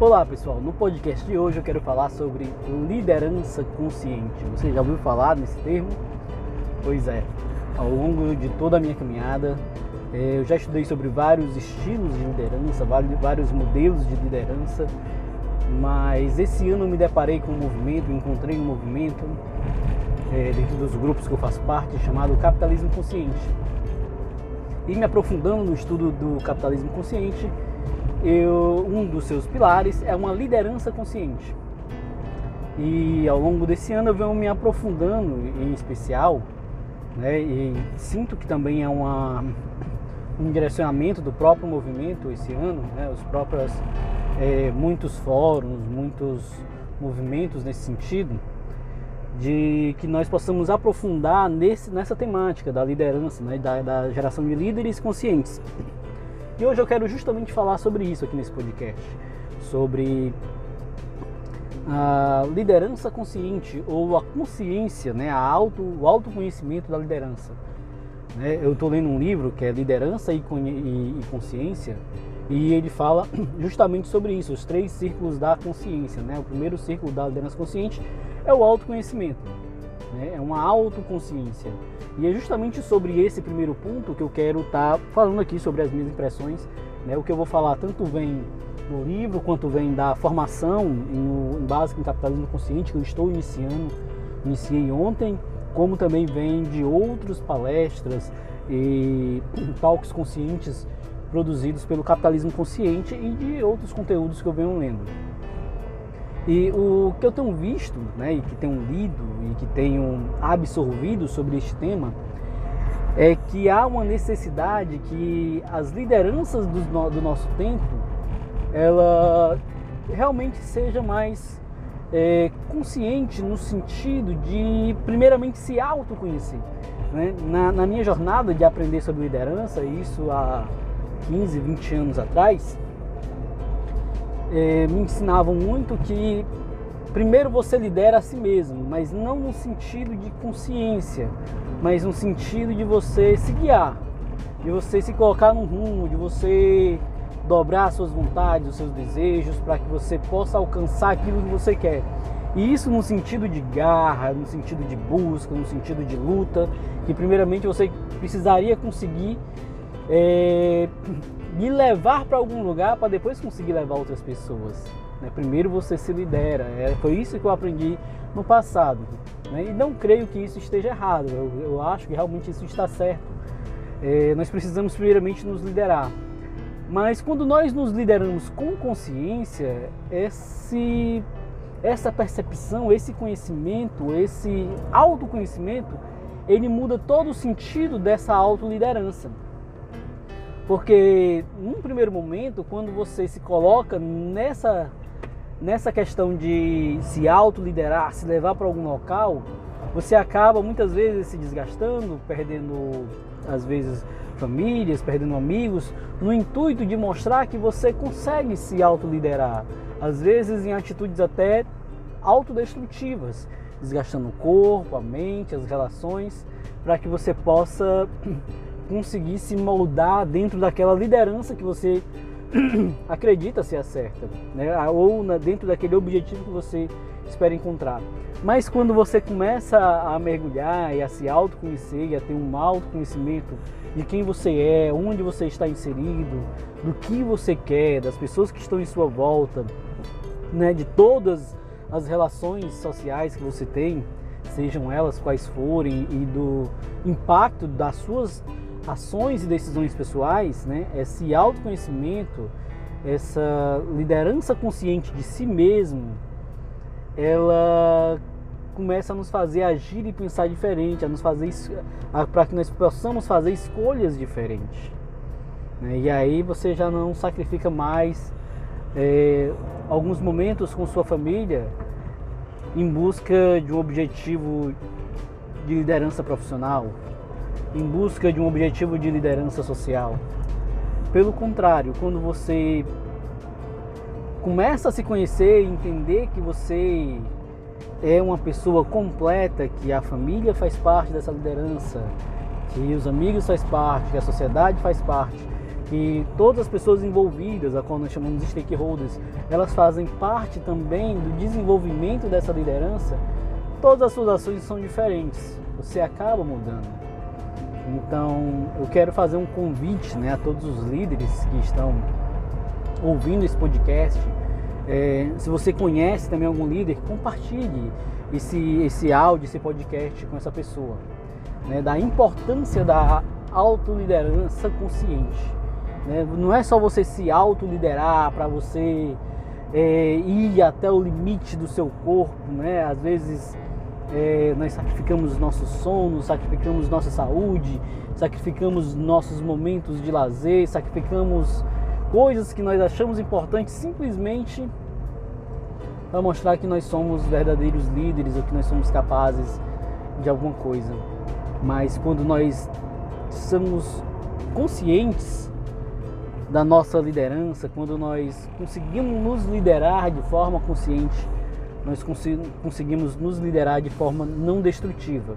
Olá pessoal, no podcast de hoje eu quero falar sobre liderança consciente. Você já ouviu falar nesse termo? Pois é, ao longo de toda a minha caminhada, eh, eu já estudei sobre vários estilos de liderança, vários modelos de liderança, mas esse ano me deparei com um movimento, encontrei um movimento é, dentro dos grupos que eu faço parte chamado Capitalismo Consciente. E me aprofundando no estudo do capitalismo consciente, eu, um dos seus pilares é uma liderança consciente. E ao longo desse ano eu venho me aprofundando em especial, né, e sinto que também é uma, um direcionamento do próprio movimento esse ano, né, os próprios é, muitos fóruns, muitos movimentos nesse sentido, de que nós possamos aprofundar nesse, nessa temática da liderança, né, da, da geração de líderes conscientes. E hoje eu quero justamente falar sobre isso aqui nesse podcast, sobre a liderança consciente ou a consciência, né, a auto, o autoconhecimento da liderança. Né? Eu estou lendo um livro que é Liderança e, e, e Consciência e ele fala justamente sobre isso, os três círculos da consciência. Né? O primeiro círculo da liderança consciente é o autoconhecimento, né? é uma autoconsciência. E é justamente sobre esse primeiro ponto que eu quero estar tá falando aqui sobre as minhas impressões. Né? O que eu vou falar tanto vem do livro quanto vem da formação em, em básico em capitalismo consciente que eu estou iniciando, iniciei ontem, como também vem de outras palestras e talks conscientes produzidos pelo capitalismo consciente e de outros conteúdos que eu venho lendo. E o que eu tenho visto, né, e que tenho lido e que tenho absorvido sobre este tema, é que há uma necessidade que as lideranças do, do nosso tempo, ela realmente seja mais é, consciente no sentido de, primeiramente, se autoconhecer. Né? Na, na minha jornada de aprender sobre liderança, isso há 15, 20 anos atrás, é, me ensinavam muito que primeiro você lidera a si mesmo, mas não no sentido de consciência, mas no sentido de você se guiar, de você se colocar no rumo, de você dobrar suas vontades, os seus desejos, para que você possa alcançar aquilo que você quer. E isso no sentido de garra, no sentido de busca, no sentido de luta, que primeiramente você precisaria conseguir é, me levar para algum lugar para depois conseguir levar outras pessoas. Né? Primeiro você se lidera. É, foi isso que eu aprendi no passado. Né? E não creio que isso esteja errado. Eu, eu acho que realmente isso está certo. É, nós precisamos primeiramente nos liderar. Mas quando nós nos lideramos com consciência, esse, essa percepção, esse conhecimento, esse autoconhecimento, ele muda todo o sentido dessa autoliderança. Porque num primeiro momento, quando você se coloca nessa, nessa questão de se autoliderar, se levar para algum local, você acaba muitas vezes se desgastando, perdendo às vezes famílias, perdendo amigos, no intuito de mostrar que você consegue se autoliderar, às vezes em atitudes até autodestrutivas, desgastando o corpo, a mente, as relações, para que você possa conseguir se moldar dentro daquela liderança que você acredita ser a certa, né? ou dentro daquele objetivo que você espera encontrar. Mas quando você começa a mergulhar e a se autoconhecer e a ter um autoconhecimento de quem você é, onde você está inserido, do que você quer, das pessoas que estão em sua volta, né, de todas as relações sociais que você tem, sejam elas quais forem, e do impacto das suas ações e decisões pessoais, né, esse autoconhecimento, essa liderança consciente de si mesmo, ela começa a nos fazer agir e pensar diferente, a nos fazer para que nós possamos fazer escolhas diferentes. Né? E aí você já não sacrifica mais é, alguns momentos com sua família em busca de um objetivo de liderança profissional, em busca de um objetivo de liderança social. Pelo contrário, quando você começa a se conhecer e entender que você é uma pessoa completa, que a família faz parte dessa liderança, que os amigos faz parte, que a sociedade faz parte, que todas as pessoas envolvidas, a qual nós chamamos de stakeholders, elas fazem parte também do desenvolvimento dessa liderança, todas as suas ações são diferentes. Você acaba mudando. Então, eu quero fazer um convite né, a todos os líderes que estão ouvindo esse podcast. É, se você conhece também algum líder, compartilhe esse, esse áudio, esse podcast com essa pessoa. Né, da importância da autoliderança consciente. Né? Não é só você se autoliderar para você é, ir até o limite do seu corpo, né? Às vezes é, nós sacrificamos nosso sono, sacrificamos nossa saúde, sacrificamos nossos momentos de lazer, sacrificamos coisas que nós achamos importantes simplesmente para mostrar que nós somos verdadeiros líderes ou que nós somos capazes de alguma coisa. Mas quando nós somos conscientes da nossa liderança, quando nós conseguimos nos liderar de forma consciente, nós conseguimos nos liderar de forma não destrutiva,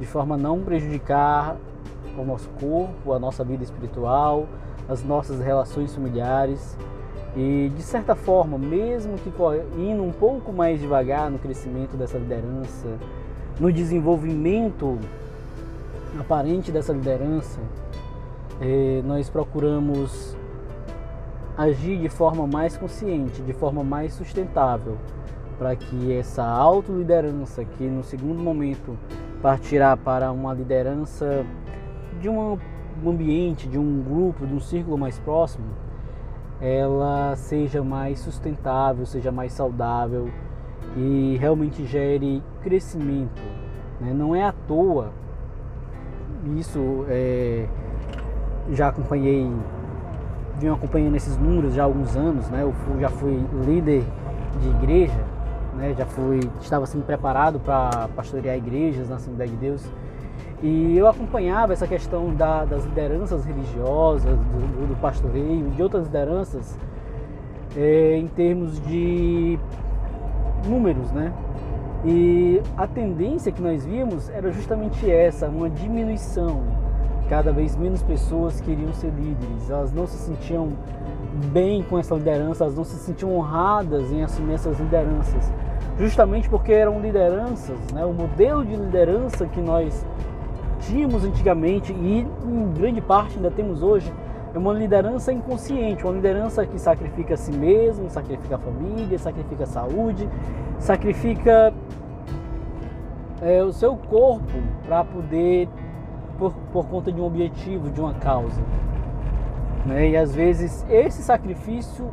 de forma a não prejudicar o nosso corpo, a nossa vida espiritual, as nossas relações familiares. E de certa forma, mesmo que indo um pouco mais devagar no crescimento dessa liderança, no desenvolvimento aparente dessa liderança, eh, nós procuramos agir de forma mais consciente, de forma mais sustentável, para que essa autoliderança, que no segundo momento partirá para uma liderança de um ambiente, de um grupo, de um círculo mais próximo, ela seja mais sustentável, seja mais saudável e realmente gere crescimento. Né? Não é à toa, isso é, já acompanhei, venho acompanhando esses números já há alguns anos, né? eu já fui líder de igreja né? Já fui, estava sendo preparado para pastorear igrejas na Assembleia de Deus. E eu acompanhava essa questão da, das lideranças religiosas, do, do pastoreio, de outras lideranças, é, em termos de números, né? E a tendência que nós vimos era justamente essa, uma diminuição. Cada vez menos pessoas queriam ser líderes, elas não se sentiam bem com essa liderança, elas não se sentiam honradas em assumir essas lideranças justamente porque eram lideranças, né? o modelo de liderança que nós tínhamos antigamente e em grande parte ainda temos hoje é uma liderança inconsciente, uma liderança que sacrifica a si mesmo, sacrifica a família, sacrifica a saúde, sacrifica é, o seu corpo para poder, por, por conta de um objetivo, de uma causa. Né? E às vezes esse sacrifício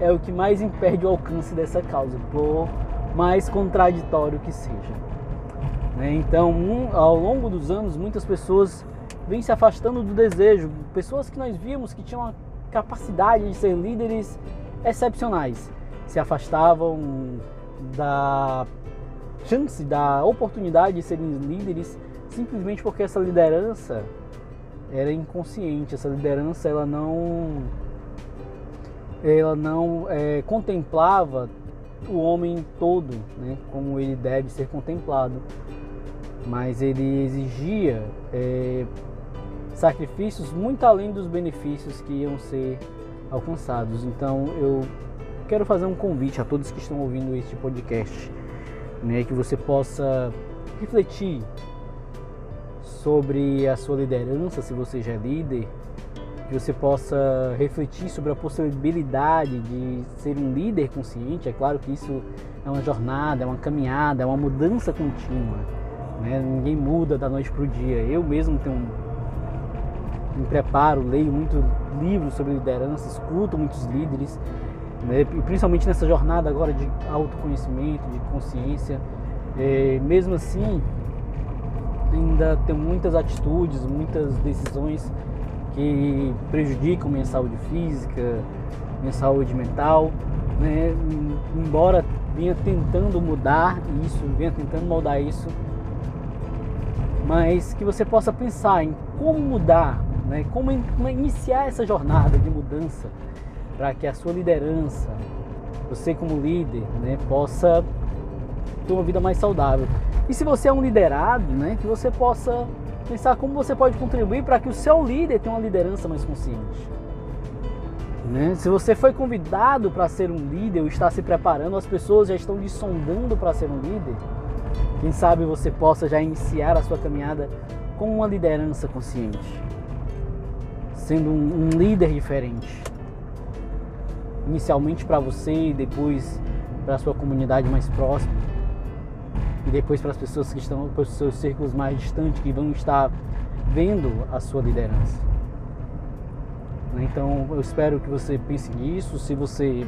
é o que mais impede o alcance dessa causa, por mais contraditório que seja. Né? Então, ao longo dos anos, muitas pessoas vêm se afastando do desejo, pessoas que nós vimos que tinham a capacidade de ser líderes excepcionais, se afastavam da chance, da oportunidade de serem líderes simplesmente porque essa liderança era inconsciente, essa liderança ela não ela não é, contemplava o homem todo, né, como ele deve ser contemplado, mas ele exigia é, sacrifícios muito além dos benefícios que iam ser alcançados. Então eu quero fazer um convite a todos que estão ouvindo este podcast, né, que você possa refletir sobre a sua liderança, se você já é líder, que você possa refletir sobre a possibilidade de ser um líder consciente. É claro que isso é uma jornada, é uma caminhada, é uma mudança contínua. Né? Ninguém muda da noite para o dia. Eu mesmo tenho me preparo, leio muitos livros sobre liderança, escuto muitos líderes, né? e principalmente nessa jornada agora de autoconhecimento, de consciência. É, mesmo assim, ainda tem muitas atitudes, muitas decisões que prejudicam minha saúde física, minha saúde mental, né? embora vinha tentando mudar isso, vinha tentando moldar isso, mas que você possa pensar em como mudar, né? como iniciar essa jornada de mudança para que a sua liderança, você como líder, né, possa ter uma vida mais saudável. E se você é um liderado, né, que você possa pensar como você pode contribuir para que o seu líder tenha uma liderança mais consciente. Né? Se você foi convidado para ser um líder ou está se preparando, as pessoas já estão lhe sondando para ser um líder. Quem sabe você possa já iniciar a sua caminhada com uma liderança consciente, sendo um, um líder diferente. Inicialmente para você e depois para a sua comunidade mais próxima e depois para as pessoas que estão para os seus círculos mais distantes que vão estar vendo a sua liderança. Então eu espero que você pense nisso. Se você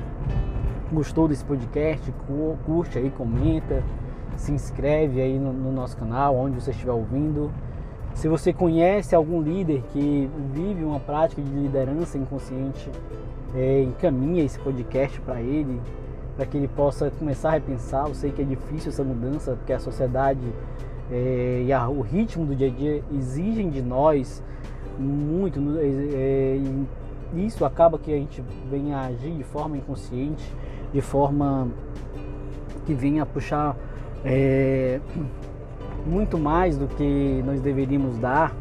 gostou desse podcast, curte aí, comenta, se inscreve aí no, no nosso canal, onde você estiver ouvindo. Se você conhece algum líder que vive uma prática de liderança inconsciente, é, encaminha esse podcast para ele, para que ele possa começar a repensar. Eu sei que é difícil essa mudança, porque a sociedade é, e a, o ritmo do dia a dia exigem de nós muito. É, isso acaba que a gente vem a agir de forma inconsciente, de forma que venha puxar é, muito mais do que nós deveríamos dar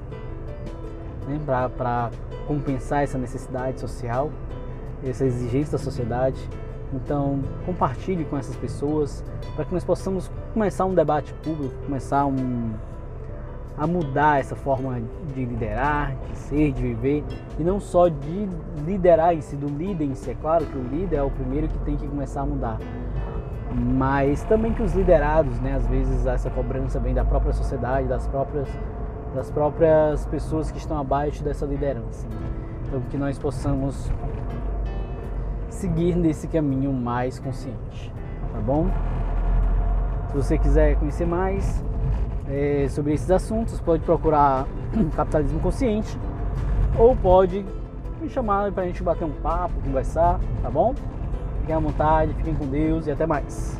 né, para compensar essa necessidade social, essa exigência da sociedade. Então, compartilhe com essas pessoas para que nós possamos começar um debate público, começar um, a mudar essa forma de liderar, de ser, de viver e não só de liderar em si, do líder em si. É claro que o líder é o primeiro que tem que começar a mudar, mas também que os liderados, né, às vezes essa cobrança vem da própria sociedade, das próprias das próprias pessoas que estão abaixo dessa liderança. Então que nós possamos seguir nesse caminho mais consciente, tá bom? Se você quiser conhecer mais é, sobre esses assuntos, pode procurar Capitalismo Consciente ou pode me chamar para a gente bater um papo, conversar, tá bom? Fiquem à vontade, fiquem com Deus e até mais.